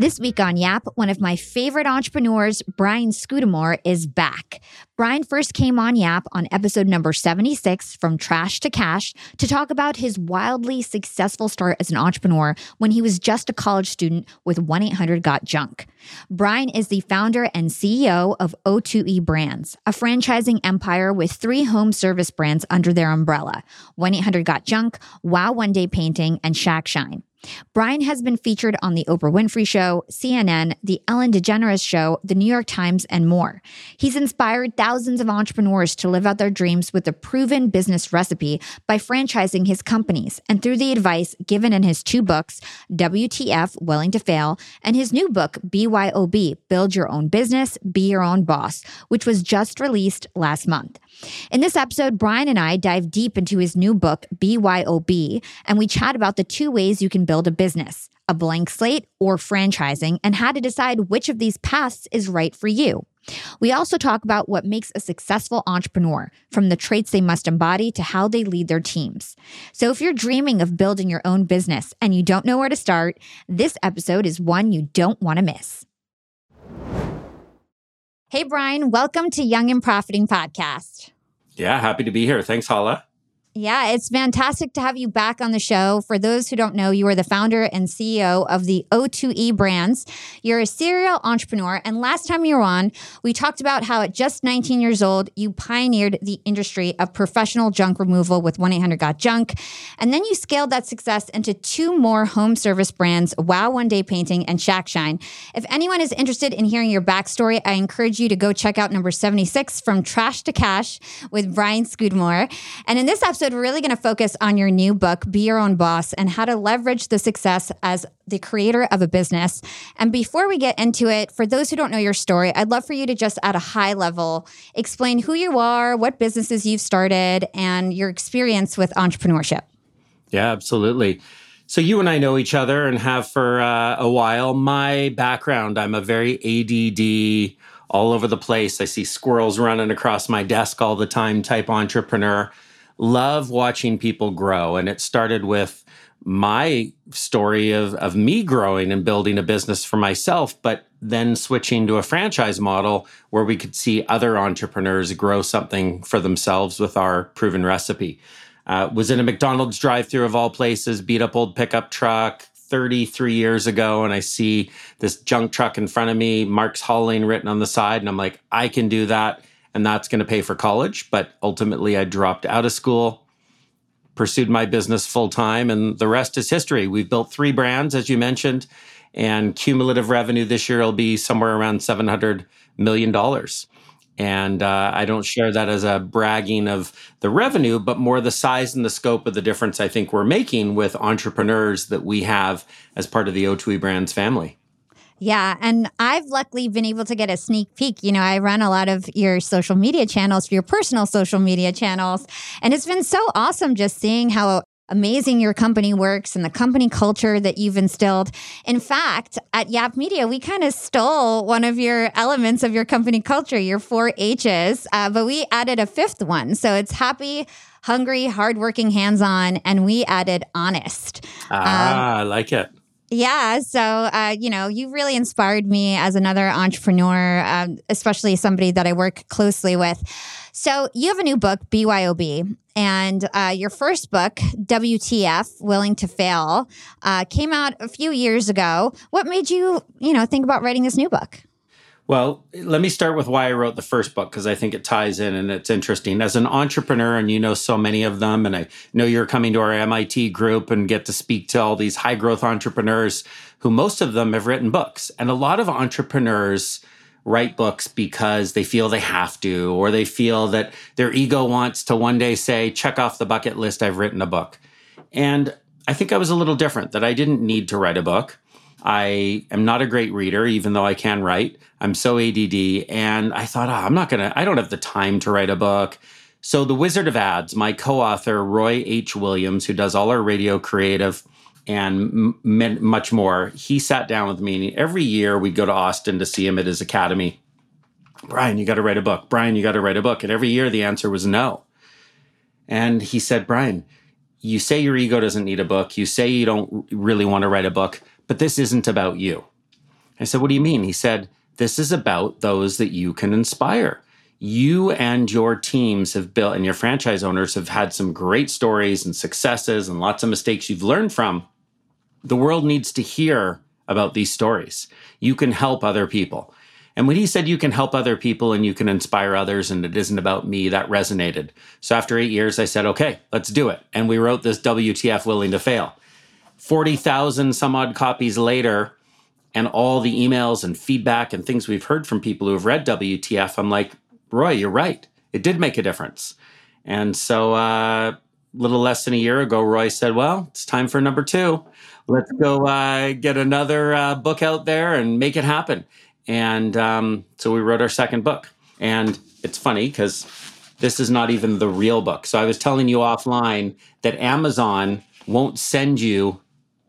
This week on Yap, one of my favorite entrepreneurs, Brian Scudamore, is back. Brian first came on Yap on episode number 76 from Trash to Cash to talk about his wildly successful start as an entrepreneur when he was just a college student with 1 800 Got Junk. Brian is the founder and CEO of O2E Brands, a franchising empire with three home service brands under their umbrella 1 800 Got Junk, Wow One Day Painting, and Shack Shine. Brian has been featured on The Oprah Winfrey Show, CNN, The Ellen DeGeneres Show, The New York Times, and more. He's inspired thousands of entrepreneurs to live out their dreams with a proven business recipe by franchising his companies and through the advice given in his two books, WTF, Willing to Fail, and his new book, BYOB, Build Your Own Business, Be Your Own Boss, which was just released last month. In this episode, Brian and I dive deep into his new book, BYOB, and we chat about the two ways you can build a business a blank slate or franchising, and how to decide which of these paths is right for you. We also talk about what makes a successful entrepreneur, from the traits they must embody to how they lead their teams. So, if you're dreaming of building your own business and you don't know where to start, this episode is one you don't want to miss. Hey, Brian, welcome to Young and Profiting Podcast. Yeah, happy to be here. Thanks, Hala. Yeah, it's fantastic to have you back on the show. For those who don't know, you are the founder and CEO of the O2E brands. You're a serial entrepreneur. And last time you were on, we talked about how at just 19 years old, you pioneered the industry of professional junk removal with 1 800 Got Junk. And then you scaled that success into two more home service brands, Wow One Day Painting and Shack Shine. If anyone is interested in hearing your backstory, I encourage you to go check out number 76 from Trash to Cash with Brian Scudamore. And in this episode, episode, we're really going to focus on your new book, Be Your Own Boss, and how to leverage the success as the creator of a business. And before we get into it, for those who don't know your story, I'd love for you to just at a high level explain who you are, what businesses you've started, and your experience with entrepreneurship. Yeah, absolutely. So you and I know each other and have for uh, a while. My background, I'm a very ADD, all over the place. I see squirrels running across my desk all the time type entrepreneur love watching people grow. And it started with my story of, of me growing and building a business for myself, but then switching to a franchise model where we could see other entrepreneurs grow something for themselves with our proven recipe. Uh, was in a McDonald's drive through of all places, beat up old pickup truck 33 years ago, and I see this junk truck in front of me, Mark's Hauling written on the side, and I'm like, I can do that and that's going to pay for college. But ultimately, I dropped out of school, pursued my business full time, and the rest is history. We've built three brands, as you mentioned, and cumulative revenue this year will be somewhere around $700 million. And uh, I don't share that as a bragging of the revenue, but more the size and the scope of the difference I think we're making with entrepreneurs that we have as part of the O2E Brands family. Yeah. And I've luckily been able to get a sneak peek. You know, I run a lot of your social media channels, your personal social media channels. And it's been so awesome just seeing how amazing your company works and the company culture that you've instilled. In fact, at Yap Media, we kind of stole one of your elements of your company culture, your four H's, uh, but we added a fifth one. So it's happy, hungry, hardworking, hands on, and we added honest. Ah, um, I like it. Yeah. So, uh, you know, you really inspired me as another entrepreneur, um, especially somebody that I work closely with. So you have a new book, BYOB, and uh, your first book, WTF, Willing to Fail, uh, came out a few years ago. What made you, you know, think about writing this new book? Well, let me start with why I wrote the first book because I think it ties in and it's interesting. As an entrepreneur, and you know so many of them, and I know you're coming to our MIT group and get to speak to all these high growth entrepreneurs who most of them have written books. And a lot of entrepreneurs write books because they feel they have to, or they feel that their ego wants to one day say, check off the bucket list, I've written a book. And I think I was a little different, that I didn't need to write a book. I am not a great reader, even though I can write. I'm so ADD. And I thought, oh, I'm not going to, I don't have the time to write a book. So, The Wizard of Ads, my co author, Roy H. Williams, who does all our radio creative and m- much more, he sat down with me. And every year we'd go to Austin to see him at his academy. Brian, you got to write a book. Brian, you got to write a book. And every year the answer was no. And he said, Brian, you say your ego doesn't need a book. You say you don't really want to write a book but this isn't about you. I said, What do you mean? He said, This is about those that you can inspire. You and your teams have built, and your franchise owners have had some great stories and successes and lots of mistakes you've learned from. The world needs to hear about these stories. You can help other people. And when he said you can help other people and you can inspire others and it isn't about me, that resonated. So after eight years, I said, okay, let's do it. And we wrote this WTF Willing to Fail. 40,000 some odd copies later, and all the emails and feedback and things we've heard from people who have read WTF, I'm like, Roy, you're right. It did make a difference. And so, uh, a little less than a year ago, Roy said, Well, it's time for number two. Let's go uh, get another uh, book out there and make it happen. And um, so we wrote our second book. And it's funny because this is not even the real book. So I was telling you offline that Amazon won't send you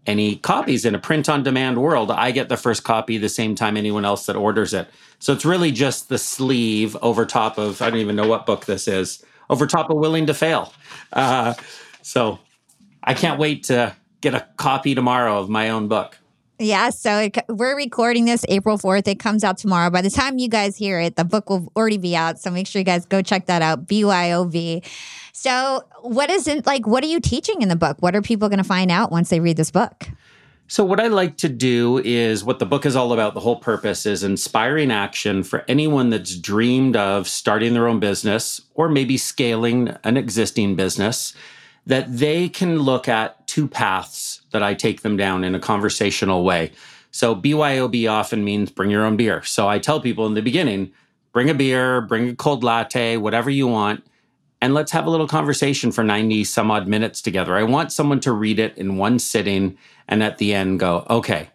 any copies in a print on demand world, I get the first copy the same time anyone else that orders it. So it's really just the sleeve over top of, I don't even know what book this is, over top of Willing to Fail. Uh, so I can't wait to get a copy tomorrow of my own book. Yeah, so it, we're recording this April 4th. It comes out tomorrow. By the time you guys hear it, the book will already be out. So make sure you guys go check that out. BYOB. So, what is it like? What are you teaching in the book? What are people going to find out once they read this book? So, what I like to do is what the book is all about. The whole purpose is inspiring action for anyone that's dreamed of starting their own business or maybe scaling an existing business, that they can look at two paths that I take them down in a conversational way. So, BYOB often means bring your own beer. So, I tell people in the beginning, bring a beer, bring a cold latte, whatever you want and let's have a little conversation for 90 some odd minutes together. I want someone to read it in one sitting and at the end go, okay,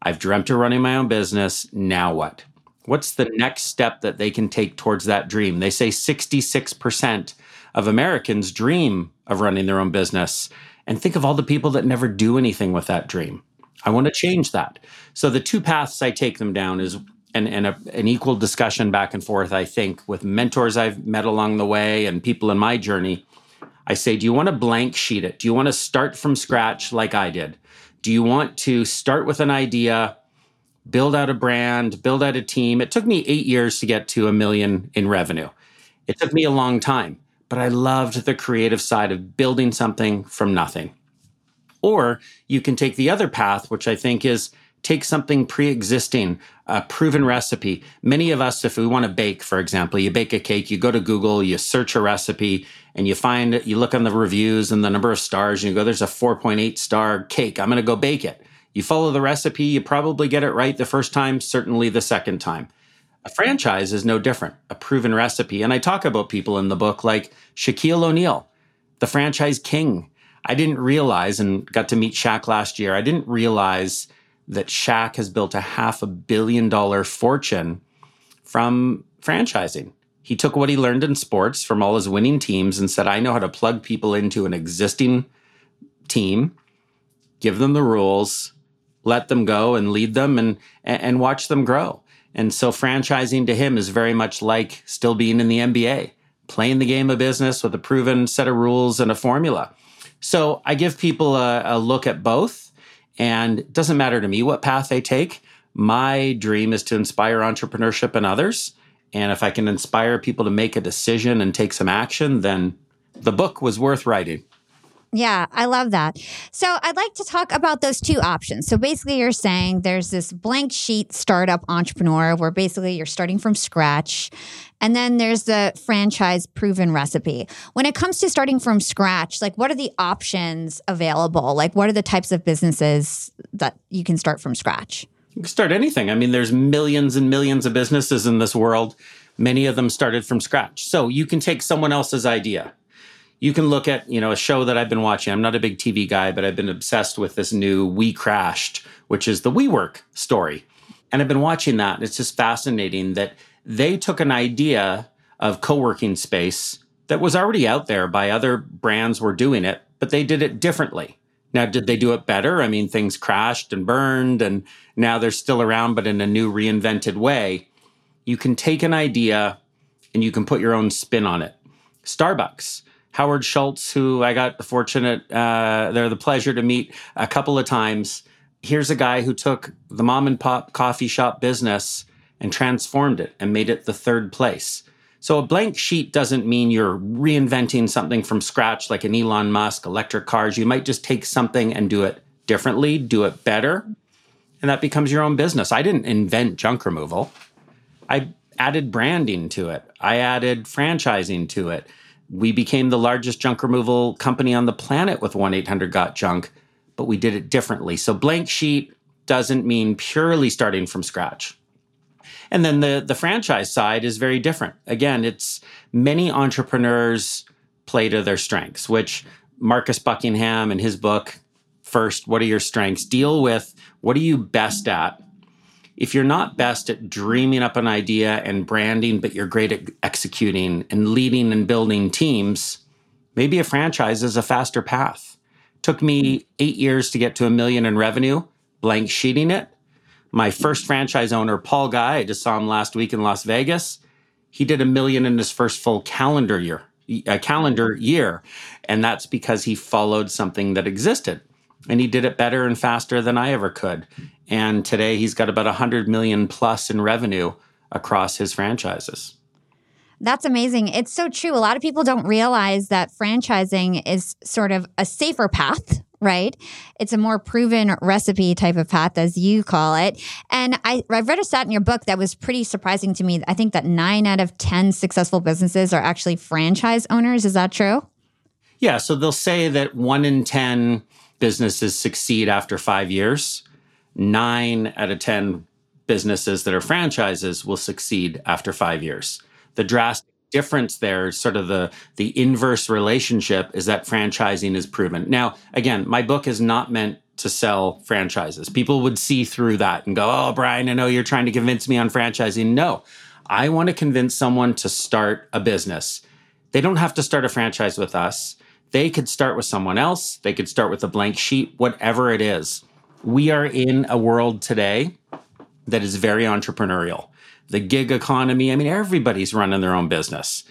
I've dreamt of running my own business. Now what? What's the next step that they can take towards that dream? They say 66% of Americans dream of running their own business. And think of all the people that never do anything with that dream. I want to change that. So the two paths I take them down is and, and a, an equal discussion back and forth, I think, with mentors I've met along the way and people in my journey. I say, do you want to blank sheet it? Do you want to start from scratch like I did? Do you want to start with an idea, build out a brand, build out a team? It took me eight years to get to a million in revenue. It took me a long time, but I loved the creative side of building something from nothing. Or you can take the other path, which I think is take something pre-existing a proven recipe. Many of us if we want to bake for example you bake a cake you go to google you search a recipe and you find you look on the reviews and the number of stars and you go there's a 4.8 star cake i'm going to go bake it. You follow the recipe you probably get it right the first time certainly the second time a franchise is no different a proven recipe and i talk about people in the book like shaquille o'neal the franchise king i didn't realize and got to meet Shaq last year i didn't realize that Shaq has built a half a billion dollar fortune from franchising. He took what he learned in sports from all his winning teams and said, I know how to plug people into an existing team, give them the rules, let them go and lead them and, and watch them grow. And so franchising to him is very much like still being in the NBA, playing the game of business with a proven set of rules and a formula. So I give people a, a look at both and it doesn't matter to me what path they take. My dream is to inspire entrepreneurship in others. And if I can inspire people to make a decision and take some action, then the book was worth writing. Yeah, I love that. So I'd like to talk about those two options. So basically, you're saying there's this blank sheet startup entrepreneur where basically you're starting from scratch. And then there's the franchise proven recipe. When it comes to starting from scratch, like what are the options available? Like what are the types of businesses that you can start from scratch? You can start anything. I mean, there's millions and millions of businesses in this world. Many of them started from scratch. So you can take someone else's idea you can look at you know a show that I've been watching. I'm not a big TV guy, but I've been obsessed with this new We Crashed, which is the WeWork story, and I've been watching that. It's just fascinating that they took an idea of co-working space that was already out there by other brands were doing it, but they did it differently. Now, did they do it better? I mean, things crashed and burned, and now they're still around, but in a new reinvented way. You can take an idea and you can put your own spin on it. Starbucks Howard Schultz, who I got the fortunate, uh, the pleasure to meet a couple of times. Here's a guy who took the mom and pop coffee shop business and transformed it and made it the third place. So a blank sheet doesn't mean you're reinventing something from scratch like an Elon Musk, electric cars. You might just take something and do it differently, do it better, and that becomes your own business. I didn't invent junk removal. I added branding to it. I added franchising to it. We became the largest junk removal company on the planet with 1 800 Got Junk, but we did it differently. So, blank sheet doesn't mean purely starting from scratch. And then the, the franchise side is very different. Again, it's many entrepreneurs play to their strengths, which Marcus Buckingham in his book, First, What Are Your Strengths? deal with what are you best at if you're not best at dreaming up an idea and branding, but you're great at executing and leading and building teams, maybe a franchise is a faster path. Took me eight years to get to a million in revenue, blank sheeting it. My first franchise owner, Paul Guy, I just saw him last week in Las Vegas. He did a million in his first full calendar year, a calendar year. And that's because he followed something that existed and he did it better and faster than I ever could. And today he's got about 100 million plus in revenue across his franchises. That's amazing. It's so true. A lot of people don't realize that franchising is sort of a safer path, right? It's a more proven recipe type of path, as you call it. And I, I read a stat in your book that was pretty surprising to me. I think that nine out of 10 successful businesses are actually franchise owners. Is that true? Yeah. So they'll say that one in 10 businesses succeed after five years. Nine out of 10 businesses that are franchises will succeed after five years. The drastic difference there, sort of the, the inverse relationship, is that franchising is proven. Now, again, my book is not meant to sell franchises. People would see through that and go, Oh, Brian, I know you're trying to convince me on franchising. No, I want to convince someone to start a business. They don't have to start a franchise with us. They could start with someone else, they could start with a blank sheet, whatever it is. We are in a world today that is very entrepreneurial. The gig economy, I mean, everybody's running their own business.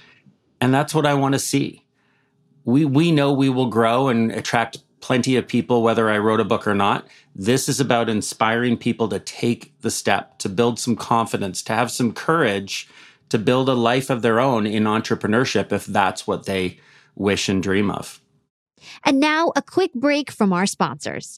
And that's what I want to see. We, we know we will grow and attract plenty of people, whether I wrote a book or not. This is about inspiring people to take the step, to build some confidence, to have some courage, to build a life of their own in entrepreneurship if that's what they wish and dream of. And now a quick break from our sponsors.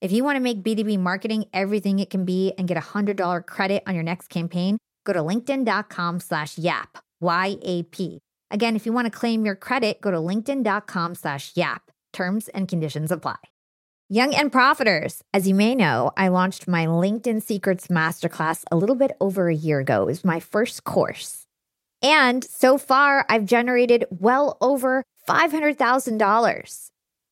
If you want to make B2B marketing everything it can be and get a $100 credit on your next campaign, go to linkedin.com slash yap, Y-A-P. Again, if you want to claim your credit, go to linkedin.com slash yap. Terms and conditions apply. Young and Profiters, as you may know, I launched my LinkedIn Secrets Masterclass a little bit over a year ago. It was my first course. And so far, I've generated well over $500,000.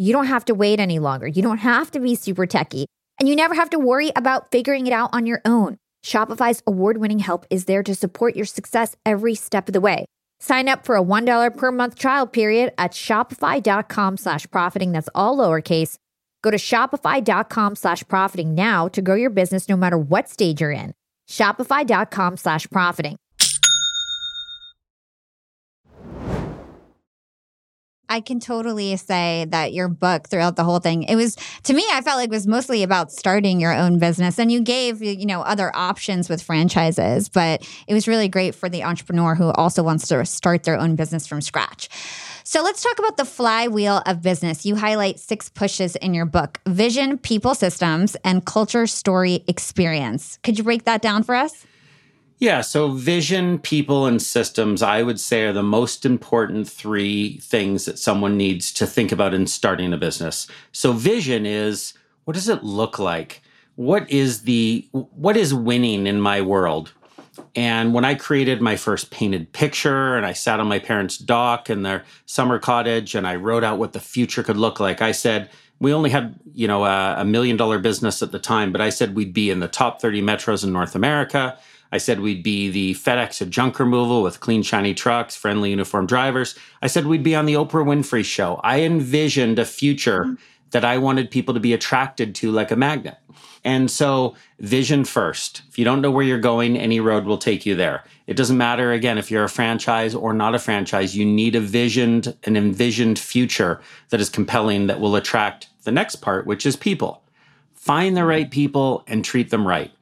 you don't have to wait any longer. You don't have to be super techy. And you never have to worry about figuring it out on your own. Shopify's award winning help is there to support your success every step of the way. Sign up for a $1 per month trial period at shopify.com slash profiting. That's all lowercase. Go to shopify.com slash profiting now to grow your business no matter what stage you're in. Shopify.com slash profiting. I can totally say that your book throughout the whole thing, it was to me, I felt like it was mostly about starting your own business. And you gave, you know, other options with franchises, but it was really great for the entrepreneur who also wants to start their own business from scratch. So let's talk about the flywheel of business. You highlight six pushes in your book vision, people systems, and culture, story, experience. Could you break that down for us? Yeah, so vision, people, and systems, I would say, are the most important three things that someone needs to think about in starting a business. So, vision is what does it look like? What is the what is winning in my world? And when I created my first painted picture and I sat on my parents' dock in their summer cottage and I wrote out what the future could look like, I said, we only had, you know, a, a million dollar business at the time, but I said we'd be in the top 30 metros in North America. I said we'd be the FedEx of junk removal with clean, shiny trucks, friendly uniform drivers. I said we'd be on the Oprah Winfrey show. I envisioned a future mm-hmm. that I wanted people to be attracted to like a magnet. And so, vision first. If you don't know where you're going, any road will take you there. It doesn't matter, again, if you're a franchise or not a franchise, you need a visioned, an envisioned future that is compelling that will attract the next part, which is people. Find the right people and treat them right.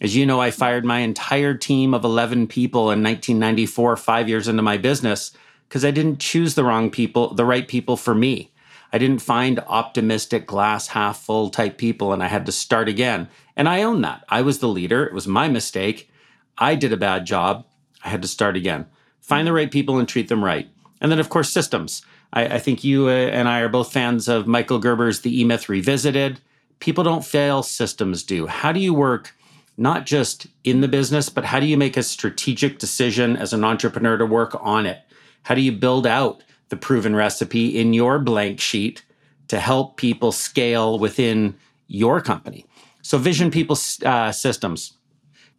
As you know, I fired my entire team of 11 people in 1994, five years into my business, because I didn't choose the wrong people, the right people for me. I didn't find optimistic, glass half full type people, and I had to start again. And I own that. I was the leader. It was my mistake. I did a bad job. I had to start again. Find the right people and treat them right. And then, of course, systems. I, I think you uh, and I are both fans of Michael Gerber's The E Myth Revisited. People don't fail, systems do. How do you work? Not just in the business, but how do you make a strategic decision as an entrepreneur to work on it? How do you build out the proven recipe in your blank sheet to help people scale within your company? So, Vision People uh, Systems.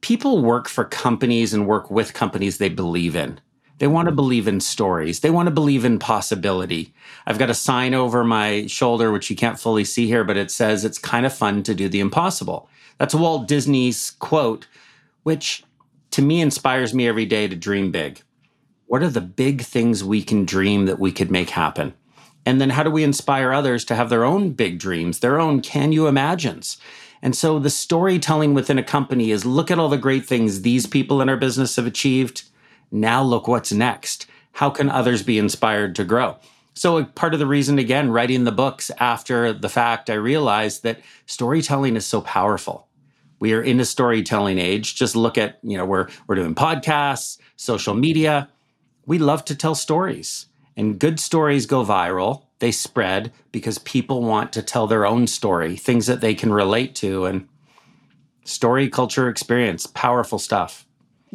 People work for companies and work with companies they believe in. They want to believe in stories. They want to believe in possibility. I've got a sign over my shoulder, which you can't fully see here, but it says it's kind of fun to do the impossible. That's Walt Disney's quote, which to me inspires me every day to dream big. What are the big things we can dream that we could make happen? And then how do we inspire others to have their own big dreams, their own can you imagines? And so the storytelling within a company is look at all the great things these people in our business have achieved. Now look what's next. How can others be inspired to grow? So, part of the reason, again, writing the books after the fact, I realized that storytelling is so powerful. We are in a storytelling age. Just look at, you know, we're, we're doing podcasts, social media. We love to tell stories, and good stories go viral. They spread because people want to tell their own story, things that they can relate to. And story, culture, experience, powerful stuff.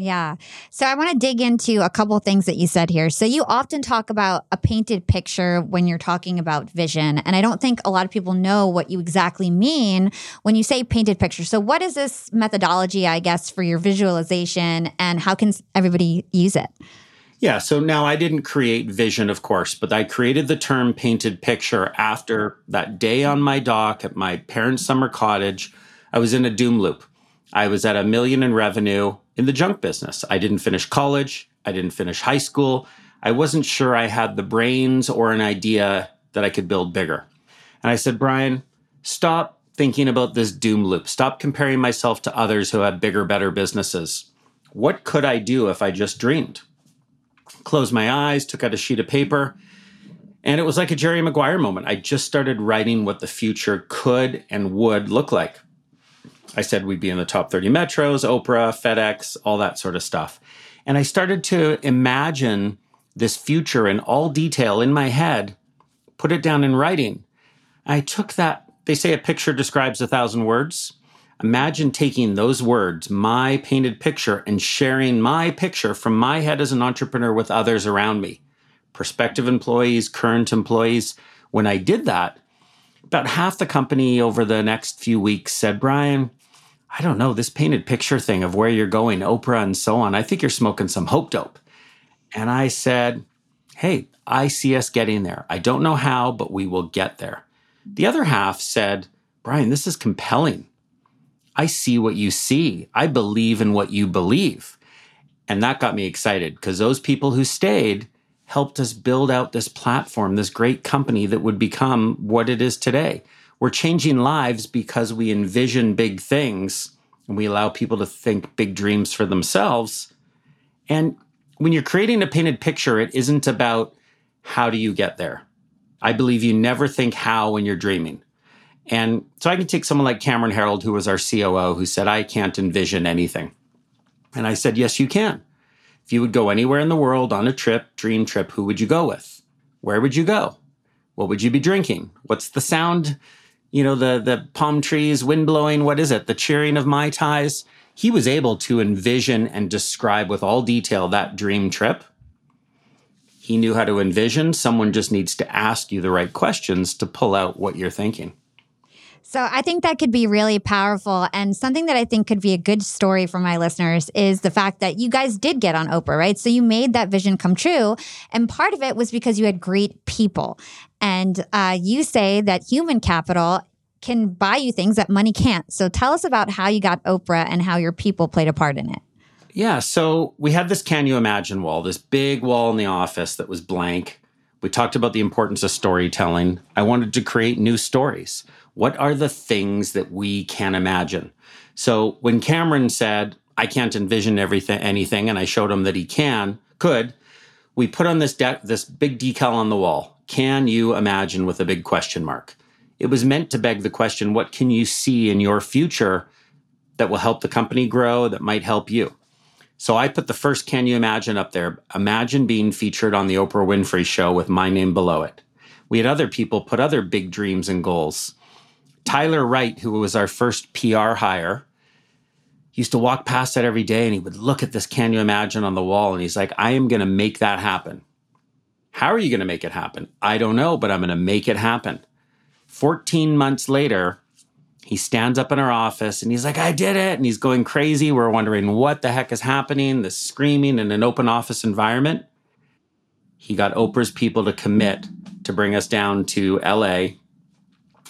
Yeah. So I want to dig into a couple things that you said here. So you often talk about a painted picture when you're talking about vision, and I don't think a lot of people know what you exactly mean when you say painted picture. So what is this methodology, I guess, for your visualization and how can everybody use it? Yeah, so now I didn't create vision, of course, but I created the term painted picture after that day on my dock at my parents' summer cottage. I was in a doom loop. I was at a million in revenue in the junk business. I didn't finish college, I didn't finish high school. I wasn't sure I had the brains or an idea that I could build bigger. And I said, Brian, stop thinking about this doom loop. Stop comparing myself to others who have bigger, better businesses. What could I do if I just dreamed? Closed my eyes, took out a sheet of paper, and it was like a Jerry Maguire moment. I just started writing what the future could and would look like. I said we'd be in the top 30 metros, Oprah, FedEx, all that sort of stuff. And I started to imagine this future in all detail in my head, put it down in writing. I took that, they say a picture describes a thousand words. Imagine taking those words, my painted picture, and sharing my picture from my head as an entrepreneur with others around me, prospective employees, current employees. When I did that, about half the company over the next few weeks said, Brian, I don't know, this painted picture thing of where you're going, Oprah and so on, I think you're smoking some hope dope. And I said, Hey, I see us getting there. I don't know how, but we will get there. The other half said, Brian, this is compelling. I see what you see. I believe in what you believe. And that got me excited because those people who stayed helped us build out this platform, this great company that would become what it is today we're changing lives because we envision big things and we allow people to think big dreams for themselves. And when you're creating a painted picture, it isn't about how do you get there. I believe you never think how when you're dreaming. And so I can take someone like Cameron Herold, who was our COO, who said, I can't envision anything. And I said, Yes, you can. If you would go anywhere in the world on a trip, dream trip, who would you go with? Where would you go? What would you be drinking? What's the sound you know, the the palm trees, wind blowing, what is it? The cheering of mai tais. He was able to envision and describe with all detail that dream trip. He knew how to envision. Someone just needs to ask you the right questions to pull out what you're thinking. So I think that could be really powerful. And something that I think could be a good story for my listeners is the fact that you guys did get on Oprah, right? So you made that vision come true. And part of it was because you had great people. And uh, you say that human capital can buy you things that money can't. So tell us about how you got Oprah and how your people played a part in it. Yeah. So we had this Can You Imagine wall, this big wall in the office that was blank. We talked about the importance of storytelling. I wanted to create new stories. What are the things that we can't imagine? So when Cameron said, I can't envision everything anything, and I showed him that he can, could, we put on this de- this big decal on the wall. Can you imagine with a big question mark? It was meant to beg the question, what can you see in your future that will help the company grow, that might help you? So I put the first Can You Imagine up there. Imagine being featured on the Oprah Winfrey show with my name below it. We had other people put other big dreams and goals. Tyler Wright, who was our first PR hire, used to walk past that every day and he would look at this Can You Imagine on the wall and he's like, I am going to make that happen. How are you going to make it happen? I don't know, but I'm going to make it happen. 14 months later, he stands up in our office and he's like, I did it. And he's going crazy. We're wondering what the heck is happening, the screaming in an open office environment. He got Oprah's people to commit to bring us down to LA.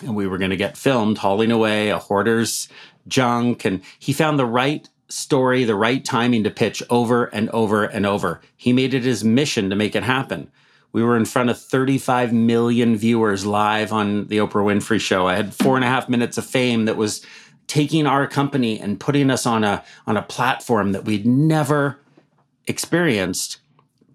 And we were going to get filmed hauling away a hoarder's junk. And he found the right story, the right timing to pitch over and over and over. He made it his mission to make it happen. We were in front of 35 million viewers live on the Oprah Winfrey Show. I had four and a half minutes of fame that was taking our company and putting us on a on a platform that we'd never experienced,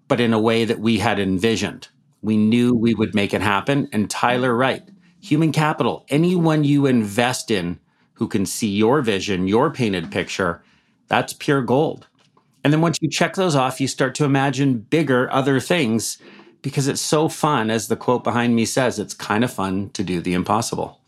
but in a way that we had envisioned. We knew we would make it happen. And Tyler Wright, human capital, anyone you invest in who can see your vision, your painted picture, that's pure gold. And then once you check those off, you start to imagine bigger other things because it's so fun. As the quote behind me says, it's kind of fun to do the impossible.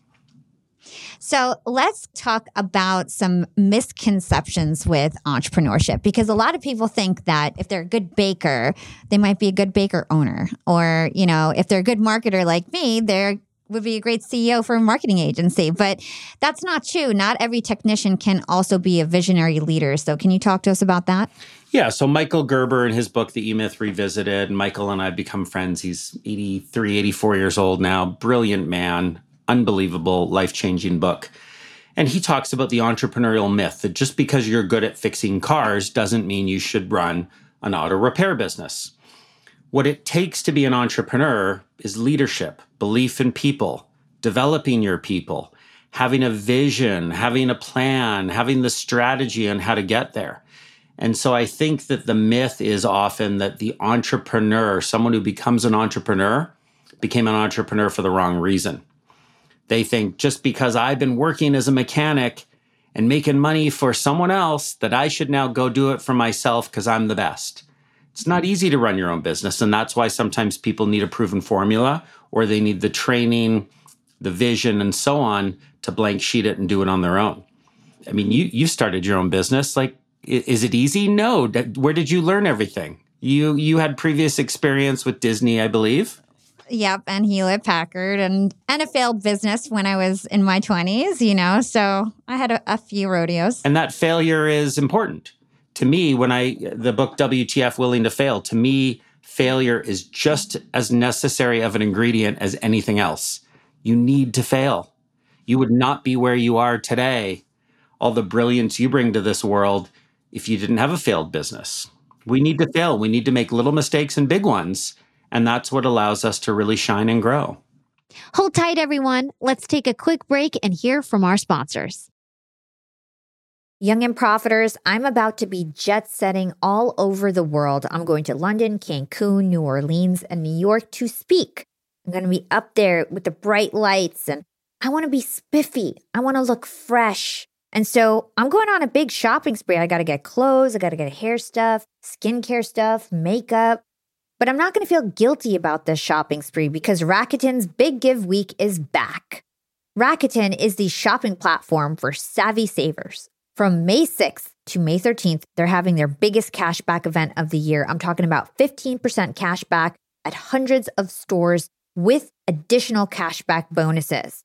So let's talk about some misconceptions with entrepreneurship because a lot of people think that if they're a good baker, they might be a good baker owner. Or, you know, if they're a good marketer like me, they're would be a great CEO for a marketing agency, but that's not true. Not every technician can also be a visionary leader. So, can you talk to us about that? Yeah. So, Michael Gerber in his book, The E Myth Revisited, Michael and I have become friends. He's 83, 84 years old now, brilliant man, unbelievable, life changing book. And he talks about the entrepreneurial myth that just because you're good at fixing cars doesn't mean you should run an auto repair business. What it takes to be an entrepreneur is leadership, belief in people, developing your people, having a vision, having a plan, having the strategy on how to get there. And so I think that the myth is often that the entrepreneur, someone who becomes an entrepreneur, became an entrepreneur for the wrong reason. They think just because I've been working as a mechanic and making money for someone else, that I should now go do it for myself because I'm the best. It's not easy to run your own business. And that's why sometimes people need a proven formula or they need the training, the vision, and so on to blank sheet it and do it on their own. I mean, you you started your own business. Like, is it easy? No. Where did you learn everything? You you had previous experience with Disney, I believe. Yep, and Hewlett Packard, and and a failed business when I was in my twenties. You know, so I had a, a few rodeos. And that failure is important to me, when I, the book WTF Willing to Fail, to me, failure is just as necessary of an ingredient as anything else. You need to fail. You would not be where you are today, all the brilliance you bring to this world, if you didn't have a failed business. We need to fail. We need to make little mistakes and big ones. And that's what allows us to really shine and grow. Hold tight, everyone. Let's take a quick break and hear from our sponsors. Young and Profiters, I'm about to be jet setting all over the world. I'm going to London, Cancun, New Orleans, and New York to speak. I'm going to be up there with the bright lights and I want to be spiffy. I want to look fresh. And so I'm going on a big shopping spree. I got to get clothes, I got to get hair stuff, skincare stuff, makeup. But I'm not going to feel guilty about this shopping spree because Rakuten's Big Give Week is back. Rakuten is the shopping platform for savvy savers. From May 6th to May 13th, they're having their biggest cashback event of the year. I'm talking about 15% cashback at hundreds of stores with additional cashback bonuses.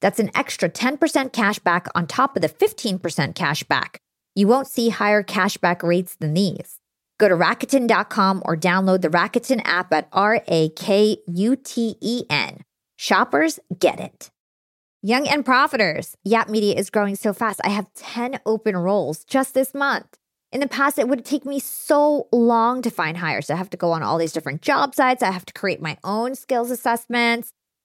That's an extra 10% cashback on top of the 15% cashback. You won't see higher cashback rates than these. Go to Rakuten.com or download the Rakuten app at R A K U T E N. Shoppers get it. Young and Profiters. Yap Media is growing so fast. I have 10 open roles just this month. In the past, it would take me so long to find hires. I have to go on all these different job sites. I have to create my own skills assessments.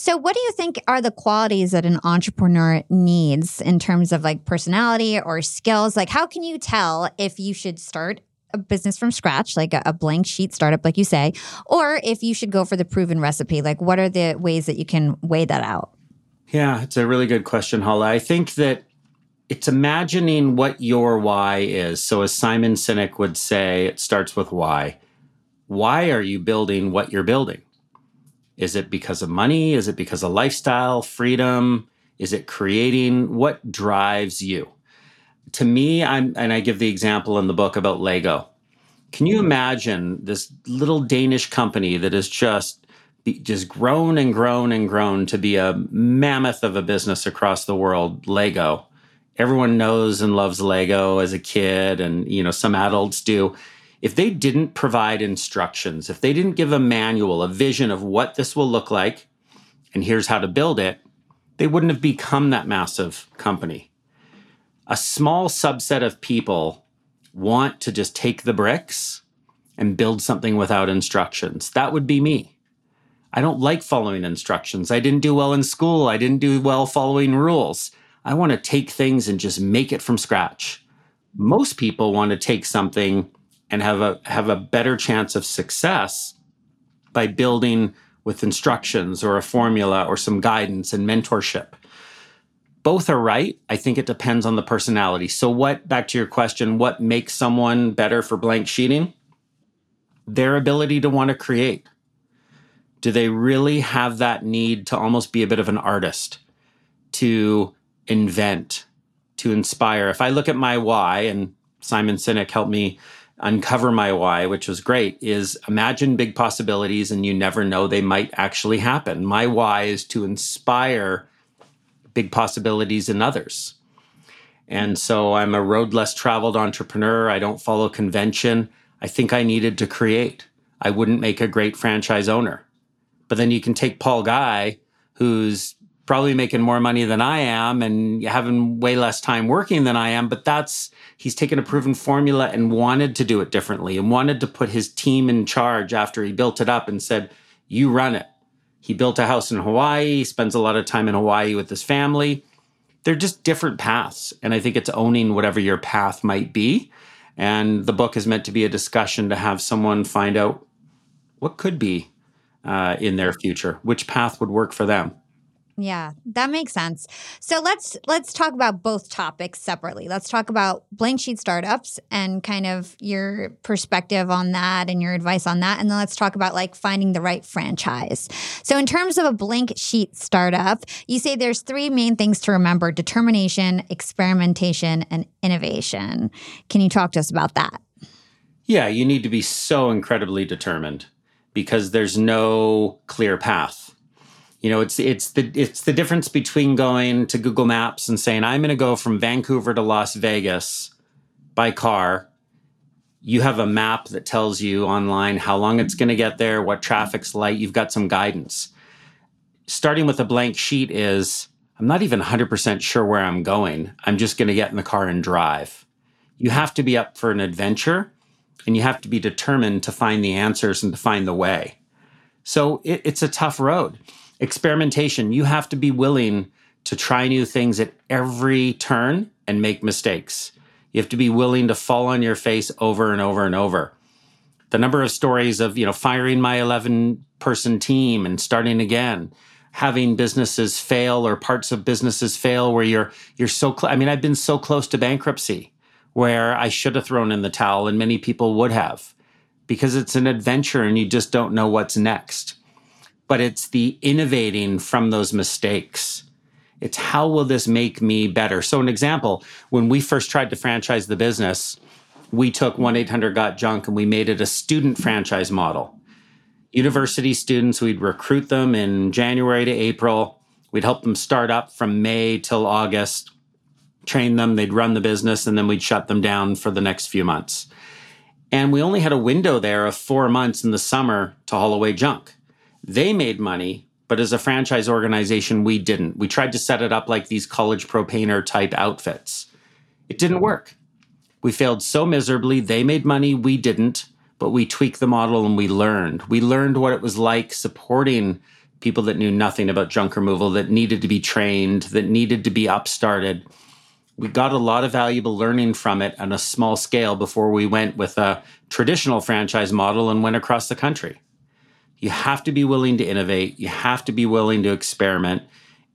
So, what do you think are the qualities that an entrepreneur needs in terms of like personality or skills? Like, how can you tell if you should start a business from scratch, like a, blank sheet startup, like you say, or if you should go for the proven recipe. Like, what are the ways that you can weigh that out? Yeah, it's a really good question, Hala. I think that it's imagining what your why is. So, as Simon Sinek would say, it starts with why. Why are you building what you're building? Is it because of money? Is it because of lifestyle, freedom? Is it creating? What drives you? to me, I'm, and I give the example in the book about Lego. Can you imagine this little Danish company that has just just grown and grown and grown to be a mammoth of a business across the world? Lego. Everyone knows and loves Lego as a kid, and you know some adults do. If they didn't provide instructions, if they didn't give a manual, a vision of what this will look like, and here's how to build it, they wouldn't have become that massive company a small subset of people want to just take the bricks and build something without instructions. That would be me. I don't like following instructions. I didn't do well in school. I didn't do well following rules. I want to take things and just make it from scratch. Most people want to take something and have a have a better chance of success by building with instructions or a formula or some guidance and mentorship both are right. I think it depends on the personality. So, what, back to your question, what makes someone better for blank sheeting? Their ability to want to create. Do they really have that need to almost be a bit of an artist, to invent, to inspire? If I look at my why, and Simon Sinek helped me uncover my why, which was great, is imagine big possibilities and you never know they might actually happen. My why is to inspire big possibilities in others. And so I'm a road less traveled entrepreneur. I don't follow convention. I think I needed to create. I wouldn't make a great franchise owner. But then you can take Paul Guy, who's probably making more money than I am and having way less time working than I am. But that's, he's taken a proven formula and wanted to do it differently and wanted to put his team in charge after he built it up and said, You run it. He built a house in Hawaii, spends a lot of time in Hawaii with his family. They're just different paths. And I think it's owning whatever your path might be. And the book is meant to be a discussion to have someone find out what could be uh, in their future, which path would work for them. Yeah, that makes sense. So let's let's talk about both topics separately. Let's talk about blank sheet startups and kind of your perspective on that and your advice on that and then let's talk about like finding the right franchise. So in terms of a blank sheet startup, you say there's three main things to remember: determination, experimentation, and innovation. Can you talk to us about that? Yeah, you need to be so incredibly determined because there's no clear path you know it's it's the it's the difference between going to google maps and saying i'm going to go from vancouver to las vegas by car. You have a map that tells you online how long it's going to get there what traffic's like you've got some guidance. Starting with a blank sheet is i'm not even 100% sure where i'm going. I'm just going to get in the car and drive. You have to be up for an adventure and you have to be determined to find the answers and to find the way. So it, it's a tough road experimentation. You have to be willing to try new things at every turn and make mistakes. You have to be willing to fall on your face over and over and over. The number of stories of, you know, firing my 11 person team and starting again, having businesses fail or parts of businesses fail where you're you're so cl- I mean, I've been so close to bankruptcy where I should have thrown in the towel and many people would have because it's an adventure and you just don't know what's next but it's the innovating from those mistakes. It's how will this make me better? So, an example, when we first tried to franchise the business, we took 1 800 Got Junk and we made it a student franchise model. University students, we'd recruit them in January to April. We'd help them start up from May till August, train them, they'd run the business, and then we'd shut them down for the next few months. And we only had a window there of four months in the summer to haul away junk. They made money, but as a franchise organization, we didn't. We tried to set it up like these college pro painter type outfits. It didn't work. We failed so miserably. They made money, we didn't, but we tweaked the model and we learned. We learned what it was like supporting people that knew nothing about junk removal, that needed to be trained, that needed to be upstarted. We got a lot of valuable learning from it on a small scale before we went with a traditional franchise model and went across the country. You have to be willing to innovate. You have to be willing to experiment.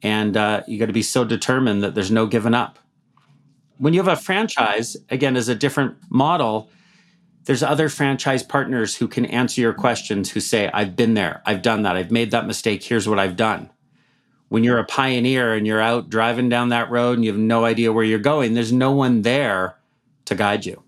And uh, you got to be so determined that there's no giving up. When you have a franchise, again, as a different model, there's other franchise partners who can answer your questions who say, I've been there, I've done that, I've made that mistake, here's what I've done. When you're a pioneer and you're out driving down that road and you have no idea where you're going, there's no one there to guide you.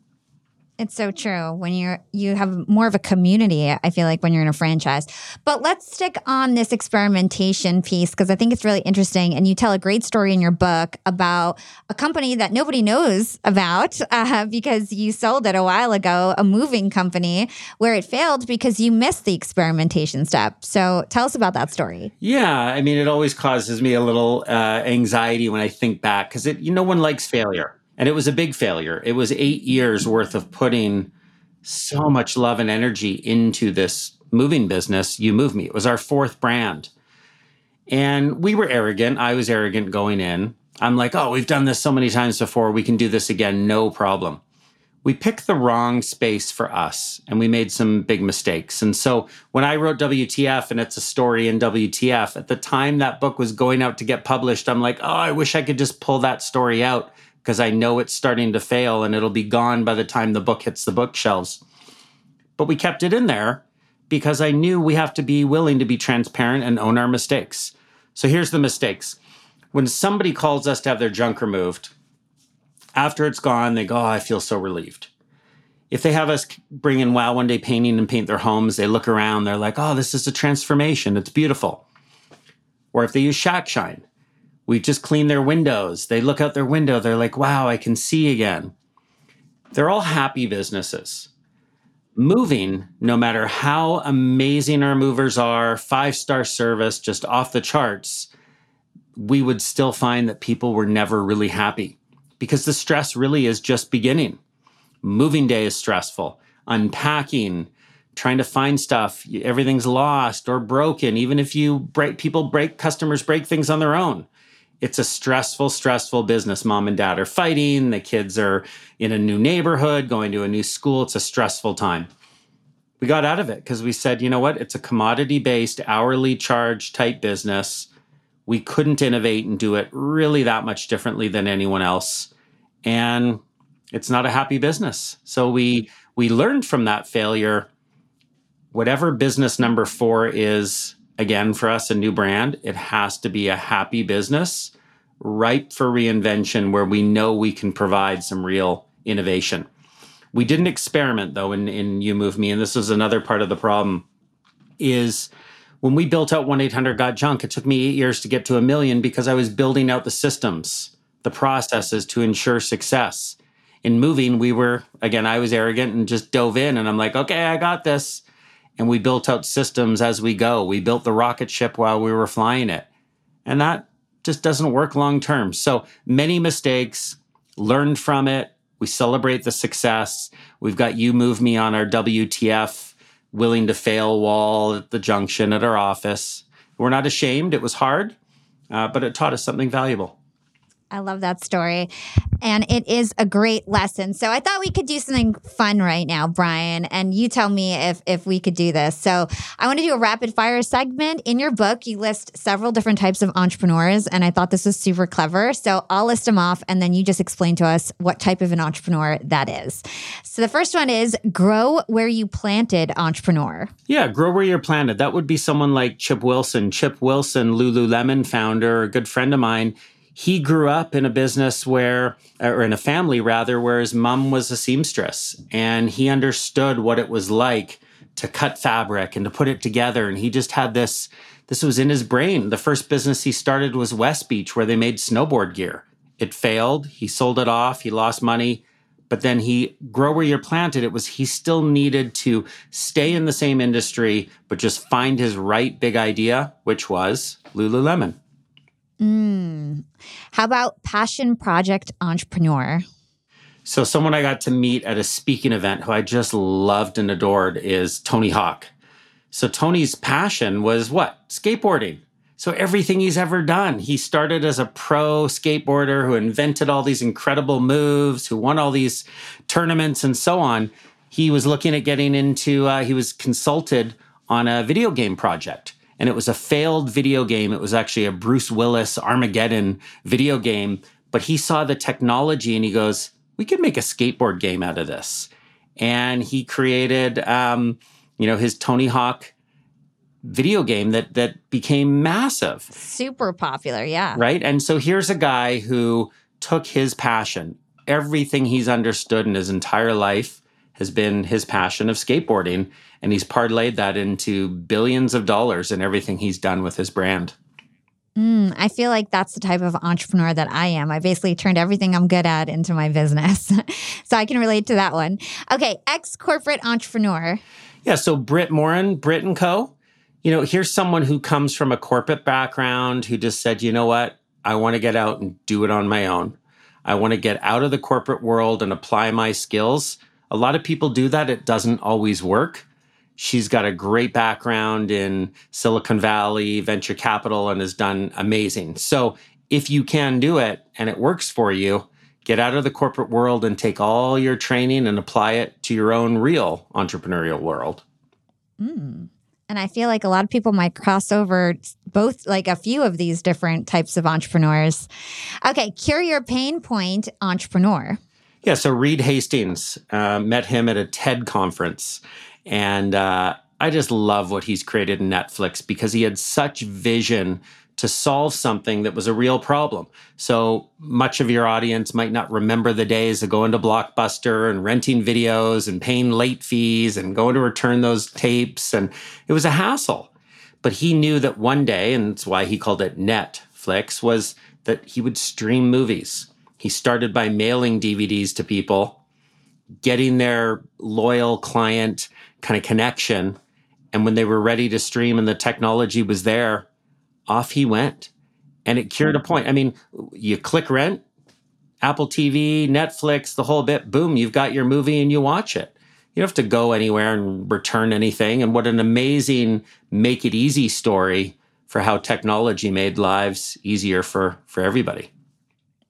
It's so true. When you're you have more of a community, I feel like when you're in a franchise. But let's stick on this experimentation piece because I think it's really interesting. And you tell a great story in your book about a company that nobody knows about uh, because you sold it a while ago, a moving company where it failed because you missed the experimentation step. So tell us about that story. Yeah, I mean, it always causes me a little uh, anxiety when I think back because it, you, no one likes failure. And it was a big failure. It was eight years worth of putting so much love and energy into this moving business. You Move Me. It was our fourth brand. And we were arrogant. I was arrogant going in. I'm like, oh, we've done this so many times before. We can do this again. No problem. We picked the wrong space for us and we made some big mistakes. And so when I wrote WTF and it's a story in WTF, at the time that book was going out to get published, I'm like, oh, I wish I could just pull that story out because I know it's starting to fail and it'll be gone by the time the book hits the bookshelves. But we kept it in there because I knew we have to be willing to be transparent and own our mistakes. So here's the mistakes. When somebody calls us to have their junk removed, After it's gone, they go, oh, I feel so relieved. If they have us bring in Wow One Day Painting and paint their homes, they look around, they're like, oh, this is a transformation. It's beautiful. Or if they use Shack Shine, we just clean their windows. They look out their window, they're like, wow, I can see again. They're all happy businesses. Moving, no matter how amazing our movers are, five star service, just off the charts, we would still find that people were never really happy because the stress really is just beginning. Moving day is stressful, unpacking, trying to find stuff, everything's lost or broken. Even if you break, people break, customers break things on their own it's a stressful, stressful business. Mom and dad are fighting. The kids are in a new neighborhood, going to a new school. It's a stressful time. We got out of it because we said, you know what? It's a commodity based, hourly charge type business. We couldn't innovate and do it really that much differently than anyone else. And it's not a happy business. So we we learned from that failure. Whatever business number four is again, for us, a new brand, it has to be a happy business, ripe for reinvention, where we know we can provide some real innovation. We didn't experiment though in, in You Move Me, and this is another part of the problem. Is when we built out 1 800 Got Junk, it took me eight years to get to a million because I was building out the systems, the processes to ensure success. In moving, we were, again, I was arrogant and just dove in, and I'm like, okay, I got this and we built out systems as we go. We built the rocket ship while we were flying it. And that just doesn't work long term. So many mistakes, learned from it. We celebrate the success. We've got You Move Me on our WTF willing to fail wall at the junction at our office. We're not ashamed. It was hard, uh, but it taught us something valuable. I love that story. And it is a great lesson. So I thought we could do something fun right now, Brian. And you tell me if if we could do this. So I want to do a rapid fire segment. In your book, you list several different types of entrepreneurs. And I thought this was super clever. So I'll list them off and then you just explain to us what type of an entrepreneur that is. So the first one is grow where you planted entrepreneur. Yeah, grow where you're planted. That would be someone like Chip Wilson. Chip Wilson, Lululemon founder, a good friend of mine he grew up in a business where, or in a family rather, where his mom was a seamstress and he understood what it was like to cut fabric and to put it together. And he just had this, this was in his brain. The first business he started was Westbeach, where they made snowboard gear. It failed. He sold it off. He lost money. But then he grow where you're planted. It was he still needed to stay in the same industry, but just find his right big idea, which was Lululemon. Mm. How about passion project entrepreneur? So, someone I got to meet at a speaking event who I just loved and adored is Tony Hawk. So, Tony's passion was what? Skateboarding. So, everything he's ever done, he started as a pro skateboarder who invented all these incredible moves, who won all these tournaments and so on. He was looking at getting into, uh, he was consulted on a video game project and it was a failed video game. It was actually a Bruce Willis Armageddon video game, but he saw the technology and he goes, "We could make a skateboard game out of this." And he created, um, you know, his Tony Hawk video game that that became massive, super popular, yeah. Right, and so here's a guy who took his passion, everything he's understood in his entire life has been his passion of skateboarding and he's parlayed that into billions of dollars in everything he's done with his brand. Mm, I feel like that's the type of entrepreneur that I am. I basically turned everything I'm good at into my business. so I can relate to that one. Okay, ex corporate entrepreneur. Yeah, so Brit Morin, Brit and Co. You know, here's someone who comes from a corporate background who just said, you know what? I want to get out and do it on my own. I want to get out of the corporate world and apply my skills. A lot of people do that. It doesn't always work. She's got a great background in Silicon Valley, venture capital, and has done amazing. So, if you can do it and it works for you, get out of the corporate world and take all your training and apply it to your own real entrepreneurial world. Mm. And I feel like a lot of people might cross over both, like a few of these different types of entrepreneurs. Okay, cure your pain point entrepreneur. Yeah, so Reed Hastings uh, met him at a TED conference and uh, I just love what he's created in Netflix because he had such vision to solve something that was a real problem. So much of your audience might not remember the days of going to Blockbuster and renting videos and paying late fees and going to return those tapes. And it was a hassle. But he knew that one day, and that's why he called it Netflix, was that he would stream movies. He started by mailing DVDs to people, getting their loyal client kind of connection. And when they were ready to stream and the technology was there, off he went. And it cured a point. I mean, you click rent, Apple TV, Netflix, the whole bit, boom, you've got your movie and you watch it. You don't have to go anywhere and return anything. And what an amazing make it easy story for how technology made lives easier for for everybody.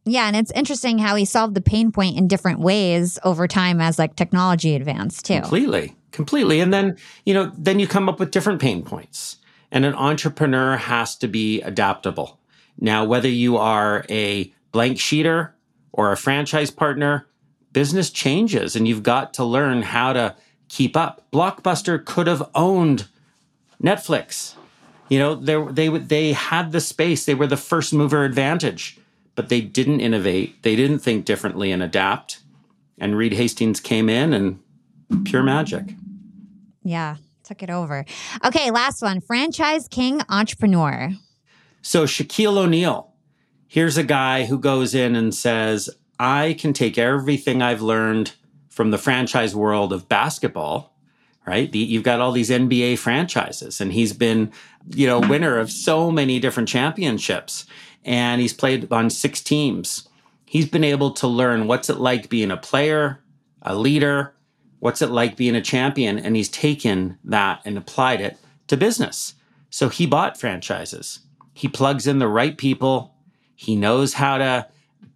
Yeah, and it's interesting how he solved the pain point in different ways over time as like technology advanced too. Completely. Completely. And then, you know, then you come up with different pain points. And an entrepreneur has to be adaptable. Now, whether you are a blank sheeter or a franchise partner, business changes and you've got to learn how to keep up. Blockbuster could have owned Netflix. You know, they they they had the space. They were the first mover advantage, but they didn't innovate. They didn't think differently and adapt. And Reed Hastings came in and pure magic. Yeah took it over. Okay, last one franchise king entrepreneur. So, Shaquille O'Neal, here's a guy who goes in and says, I can take everything I've learned from the franchise world of basketball, right? The, you've got all these NBA franchises, and he's been, you know, winner of so many different championships, and he's played on six teams. He's been able to learn what's it like being a player, a leader, what's it like being a champion? And he's taken that and applied it to business. So he bought franchises. He plugs in the right people. He knows how to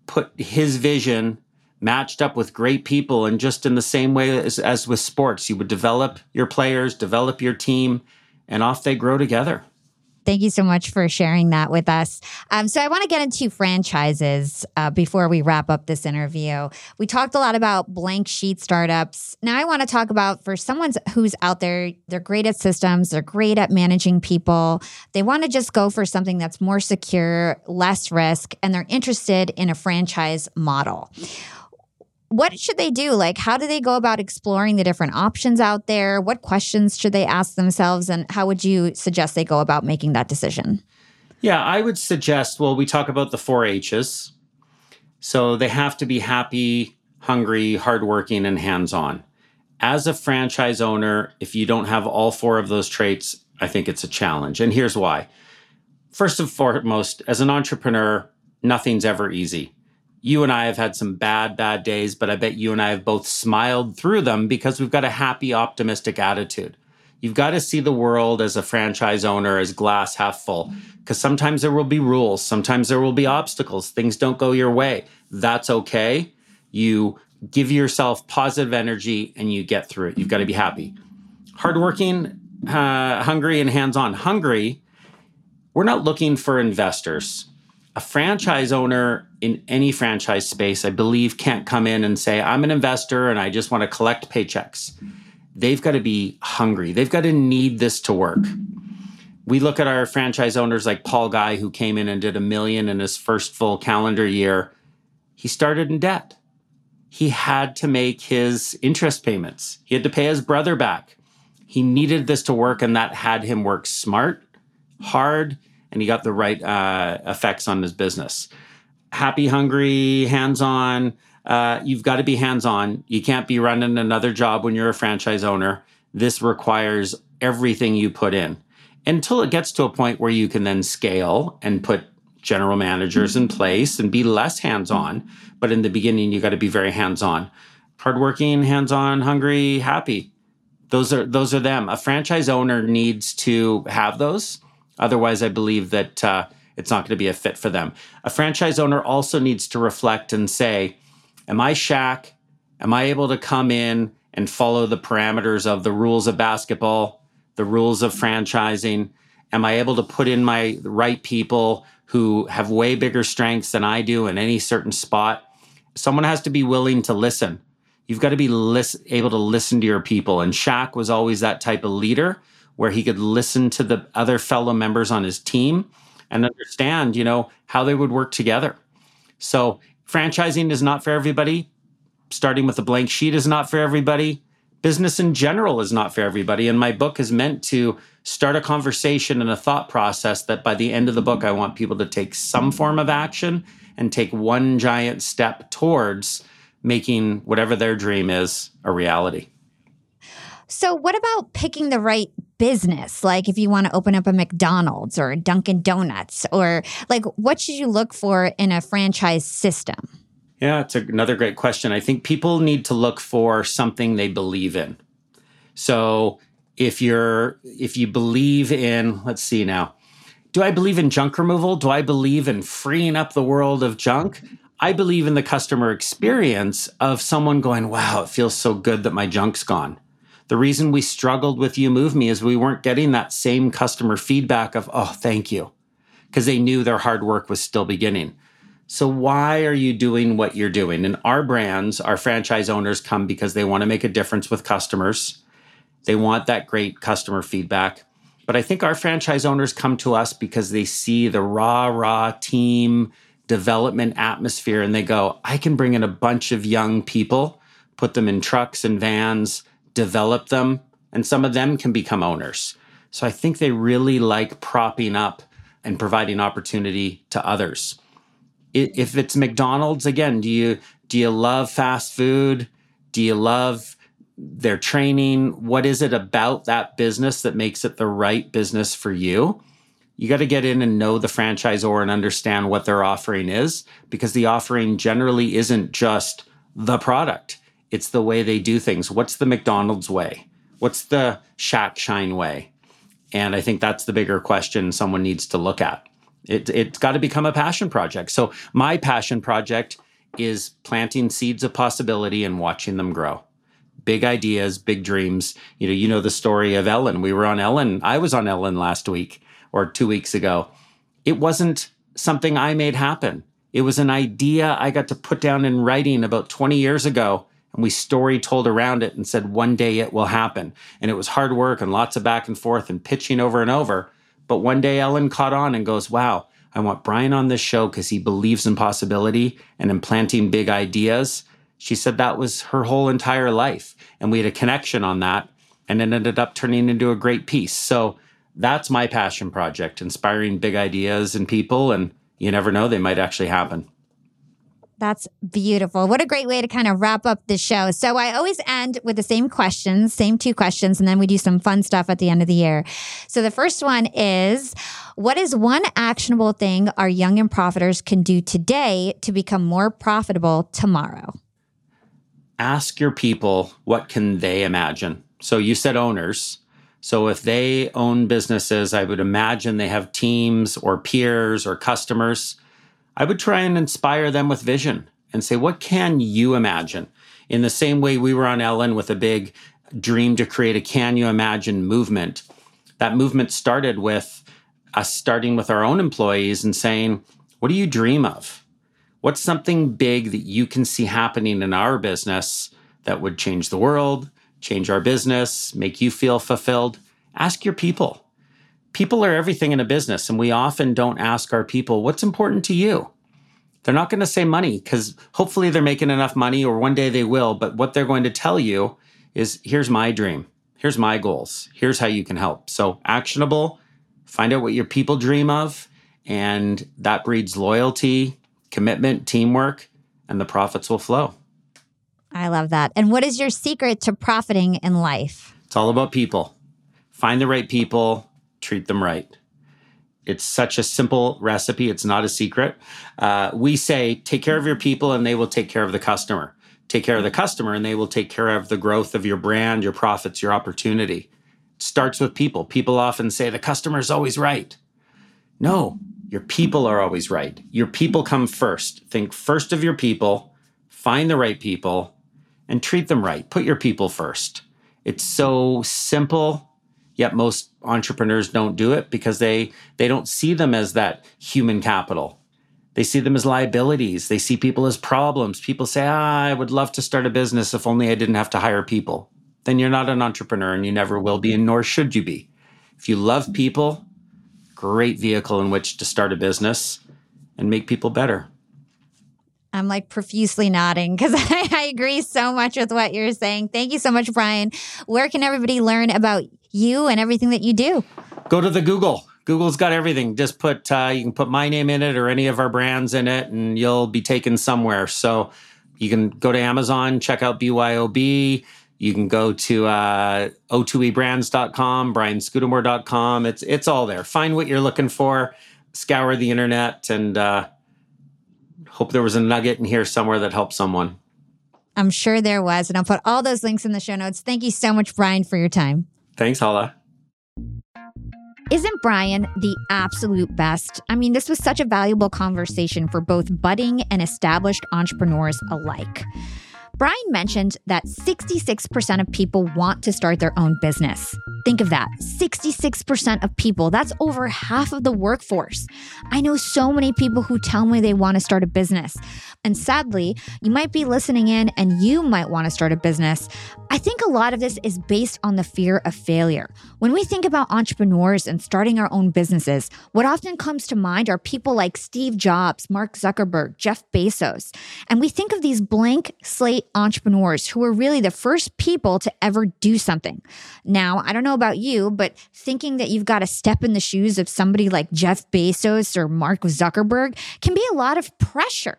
put his vision matched up with great people. And just in the same way as, as with sports, you would develop your players, develop your team, and off they grow together. Thank you so much for sharing that with us. Um, so, I want to get into franchises uh, before we wrap up this interview. We talked a lot about blank sheet startups. Now, I want to talk about for someone who's out there, they're great at systems, they're great at managing people. They want to just go for something that's more secure, less risk, and they're interested in a franchise model what should they do? Like, how do they go about exploring the different options out there? What questions should they ask themselves? And how would you suggest they go about making that decision? Yeah, I would suggest, well, we talk about the four H's. So they have to be happy, hungry, hardworking, and hands on. As a franchise owner, if you don't have all four of those traits, I think it's a challenge. And here's why. First and foremost, as an entrepreneur, nothing's ever easy you and I have had some bad, bad days, but I bet you and I have both smiled through them because we've got a happy, optimistic attitude. You've got to see the world as a franchise owner as glass half full because sometimes there will be rules, sometimes there will be obstacles, things don't go your way. That's okay. You give yourself positive energy and you get through it. You've got to be happy. Hardworking, uh, hungry, and hands on. Hungry, we're not looking for investors a franchise owner in any franchise space, I believe, can't come in and say, I'm an investor and I just want to collect paychecks. They've got to be hungry. They've got to need this to work. We look at our franchise owners like Paul Guy, who came in and did a million in his first full calendar year. He started in debt. He had to make his interest payments, he had to pay his brother back. He needed this to work, and that had him work smart, hard, and he got the right uh, effects on his business. Happy, hungry, hands on. Uh, you've got to be hands on. You can't be running another job when you're a franchise owner. This requires everything you put in until it gets to a point where you can then scale and put general managers in place and be less hands on. But in the beginning, you got to be very hands on. Hardworking, hands on, hungry, happy. Those are those are them. A franchise owner needs to have those Otherwise, I believe that uh, it's not going to be a fit for them. A franchise owner also needs to reflect and say, Am I Shaq? Am I able to come in and follow the parameters of the rules of basketball, the rules of franchising? Am I able to put in my right people who have way bigger strengths than I do in any certain spot? Someone has to be willing to listen. You've got to be able to listen to your people. And Shaq was always that type of leader where he could listen to the other fellow members on his team, and understand, you know, how they would work together. So franchising is not for everybody. Starting with a blank sheet is not for everybody. Business in general is not for everybody. And my book is meant to start a conversation and a thought process that by the end of the book, I want people to take some form of action and take one giant step towards making whatever their dream is a reality. So, what about picking the right business? Like, if you want to open up a McDonald's or a Dunkin' Donuts, or like, what should you look for in a franchise system? Yeah, it's another great question. I think people need to look for something they believe in. So, if you're if you believe in, let's see now, do I believe in junk removal? Do I believe in freeing up the world of junk? I believe in the customer experience of someone going, wow, it feels so good that my junk's gone. The reason we struggled with You Move Me is we weren't getting that same customer feedback of, oh, thank you, because they knew their hard work was still beginning. So, why are you doing what you're doing? And our brands, our franchise owners come because they want to make a difference with customers. They want that great customer feedback. But I think our franchise owners come to us because they see the raw, raw team development atmosphere and they go, I can bring in a bunch of young people, put them in trucks and vans, develop them, and some of them can become owners. So I think they really like propping up and providing opportunity to others. If it's McDonald's, again, do you do you love fast food? Do you love their training what is it about that business that makes it the right business for you you got to get in and know the franchisor and understand what their offering is because the offering generally isn't just the product it's the way they do things what's the mcdonald's way what's the shack shine way and i think that's the bigger question someone needs to look at it, it's got to become a passion project so my passion project is planting seeds of possibility and watching them grow big ideas, big dreams. You know, you know the story of Ellen. We were on Ellen. I was on Ellen last week or 2 weeks ago. It wasn't something I made happen. It was an idea I got to put down in writing about 20 years ago and we story told around it and said one day it will happen. And it was hard work and lots of back and forth and pitching over and over. But one day Ellen caught on and goes, "Wow, I want Brian on this show because he believes in possibility and in planting big ideas she said that was her whole entire life. And we had a connection on that. And it ended up turning into a great piece. So that's my passion project, inspiring big ideas in people. And you never know, they might actually happen. That's beautiful. What a great way to kind of wrap up the show. So I always end with the same questions, same two questions, and then we do some fun stuff at the end of the year. So the first one is What is one actionable thing our young and profiters can do today to become more profitable tomorrow? ask your people what can they imagine. So you said owners. So if they own businesses, I would imagine they have teams or peers or customers. I would try and inspire them with vision and say, what can you imagine? In the same way we were on Ellen with a big dream to create a Can You Imagine movement. That movement started with us starting with our own employees and saying, what do you dream of? What's something big that you can see happening in our business that would change the world, change our business, make you feel fulfilled? Ask your people. People are everything in a business, and we often don't ask our people, what's important to you? They're not going to say money because hopefully they're making enough money or one day they will. But what they're going to tell you is here's my dream, here's my goals, here's how you can help. So, actionable, find out what your people dream of, and that breeds loyalty, commitment, teamwork, and the profits will flow. I love that. And what is your secret to profiting in life? It's all about people. Find the right people, treat them right. It's such a simple recipe. It's not a secret. Uh, we say, take care of your people and they will take care of the customer. Take care of the customer and they will take care of the growth of your brand, your profits, your opportunity. It starts with people. People often say the customer is always right. No, your people are always right. Your people come first. Think first of your people, find the right people, and treat them right. Put your people first. It's so simple, yet most entrepreneurs don't do it because they they don't see them as that human capital. They see them as liabilities. They see people as problems. People say, ah, I would love to start a business if only I didn't have to hire people. Then you're not an entrepreneur and you never will be, and nor should you be. If you love people, great vehicle in which to start a business and make people better. I'm like profusely nodding because I, I, agree so much with what you're saying. Thank you so much, Brian. Where can everybody learn about you and everything that you do? Go to the Google. Google's got everything. Just put uh, you can put my name in it or any of our brands in it, and you'll be taken somewhere. So you can go to Amazon, check out BYOB. You can go to uh, o2ebrands.com, brianscudamore.com. It's it's all there. Find what you're looking for. Scour the internet and. Uh, hope there was a nugget in here somewhere that helped someone. I'm sure there was. And I'll put all those links in the show notes. Thank you so much, Brian, for your time. Thanks, Hala. Isn't Brian the absolute best? I mean, this was such a valuable conversation for both budding and established entrepreneurs alike. Brian mentioned that 66% of people want to start their own business. Think of that 66% of people. That's over half of the workforce. I know so many people who tell me they want to start a business. And sadly, you might be listening in and you might want to start a business. I think a lot of this is based on the fear of failure. When we think about entrepreneurs and starting our own businesses, what often comes to mind are people like Steve Jobs, Mark Zuckerberg, Jeff Bezos. And we think of these blank slate entrepreneurs who were really the first people to ever do something. Now, I don't know about you, but thinking that you've got to step in the shoes of somebody like Jeff Bezos or Mark Zuckerberg can be a lot of pressure.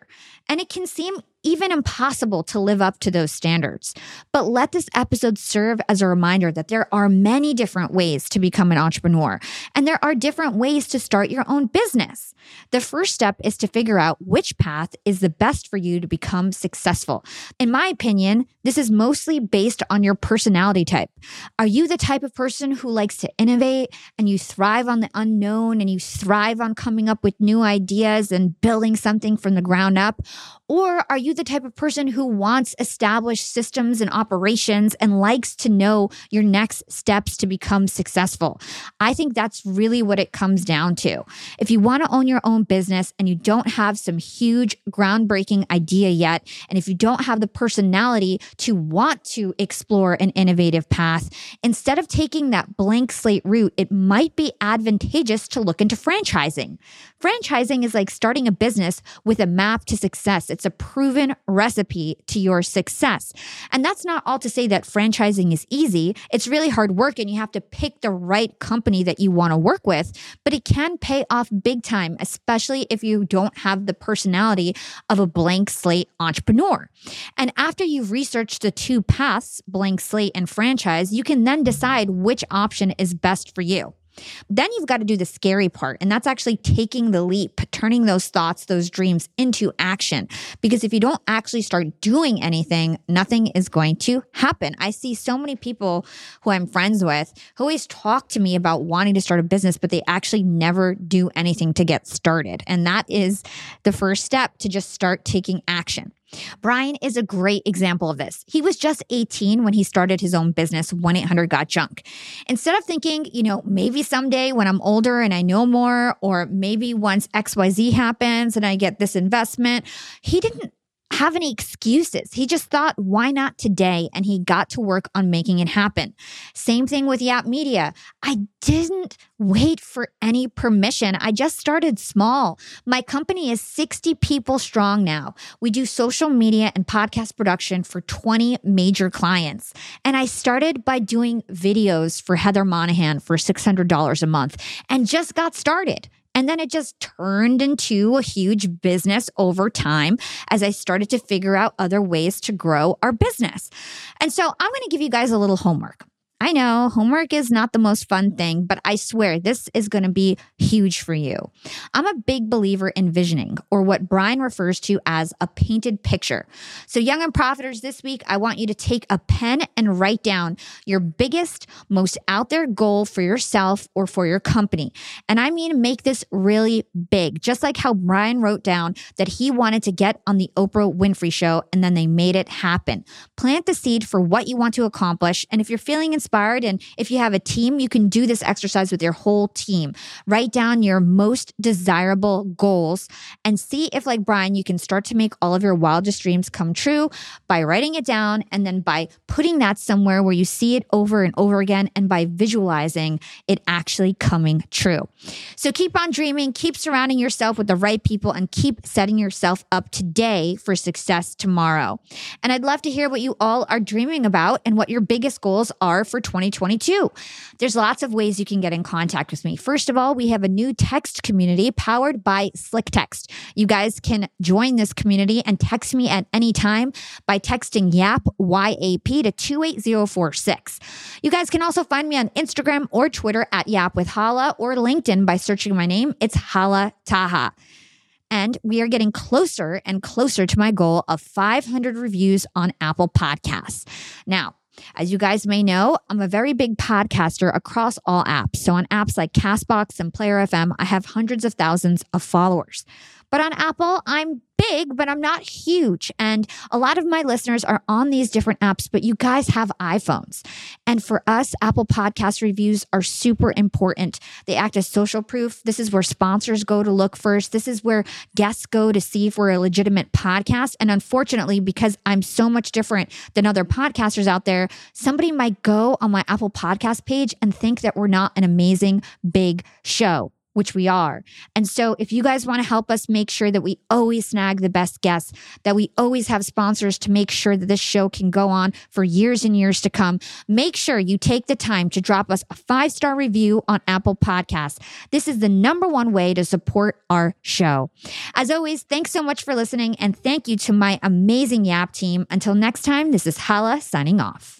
And it can seem even impossible to live up to those standards. But let this episode serve as a reminder that there are many different ways to become an entrepreneur, and there are different ways to start your own business. The first step is to figure out which path is the best for you to become successful. In my opinion, this is mostly based on your personality type. Are you the type of person who likes to innovate and you thrive on the unknown and you thrive on coming up with new ideas and building something from the ground up? Or are you the type of person who wants established systems and operations and likes to know your next steps to become successful? I think that's really what it comes down to. If you want to own your own business and you don't have some huge groundbreaking idea yet, and if you don't have the personality to want to explore an innovative path, instead of taking that blank slate route, it might be advantageous to look into franchising. Franchising is like starting a business with a map to success. It's a proven recipe to your success. And that's not all to say that franchising is easy. It's really hard work and you have to pick the right company that you want to work with, but it can pay off big time, especially if you don't have the personality of a blank slate entrepreneur. And after you've researched the two paths, blank slate and franchise, you can then decide which option is best for you. Then you've got to do the scary part, and that's actually taking the leap, turning those thoughts, those dreams into action. Because if you don't actually start doing anything, nothing is going to happen. I see so many people who I'm friends with who always talk to me about wanting to start a business, but they actually never do anything to get started. And that is the first step to just start taking action. Brian is a great example of this. He was just 18 when he started his own business, 1 800 Got Junk. Instead of thinking, you know, maybe someday when I'm older and I know more, or maybe once XYZ happens and I get this investment, he didn't have any excuses. He just thought, why not today? And he got to work on making it happen. Same thing with Yap Media. I didn't wait for any permission. I just started small. My company is 60 people strong now. We do social media and podcast production for 20 major clients. And I started by doing videos for Heather Monahan for $600 a month and just got started. And then it just turned into a huge business over time as I started to figure out other ways to grow our business. And so I'm going to give you guys a little homework. I know homework is not the most fun thing, but I swear this is going to be huge for you. I'm a big believer in visioning, or what Brian refers to as a painted picture. So, young and profiters, this week, I want you to take a pen and write down your biggest, most out there goal for yourself or for your company. And I mean, make this really big, just like how Brian wrote down that he wanted to get on the Oprah Winfrey show and then they made it happen. Plant the seed for what you want to accomplish. And if you're feeling inspired, inspired. And if you have a team, you can do this exercise with your whole team. Write down your most desirable goals and see if, like Brian, you can start to make all of your wildest dreams come true by writing it down and then by putting that somewhere where you see it over and over again and by visualizing it actually coming true. So keep on dreaming, keep surrounding yourself with the right people, and keep setting yourself up today for success tomorrow. And I'd love to hear what you all are dreaming about and what your biggest goals are for 2022. There's lots of ways you can get in contact with me. First of all, we have a new text community powered by SlickText. You guys can join this community and text me at any time by texting YAP, Y-A-P to 28046. You guys can also find me on Instagram or Twitter at YAP with Hala or LinkedIn by searching my name. It's Hala Taha. And we are getting closer and closer to my goal of 500 reviews on Apple Podcasts. Now, as you guys may know, I'm a very big podcaster across all apps. So on apps like Castbox and Player FM, I have hundreds of thousands of followers. But on Apple, I'm big, but I'm not huge. And a lot of my listeners are on these different apps, but you guys have iPhones. And for us, Apple Podcast reviews are super important. They act as social proof. This is where sponsors go to look first. This is where guests go to see if we're a legitimate podcast. And unfortunately, because I'm so much different than other podcasters out there, somebody might go on my Apple Podcast page and think that we're not an amazing big show which we are. And so, if you guys want to help us make sure that we always snag the best guests, that we always have sponsors to make sure that this show can go on for years and years to come, make sure you take the time to drop us a five star review on Apple Podcasts. This is the number one way to support our show. As always, thanks so much for listening, and thank you to my amazing YAP team. Until next time, this is Hala signing off.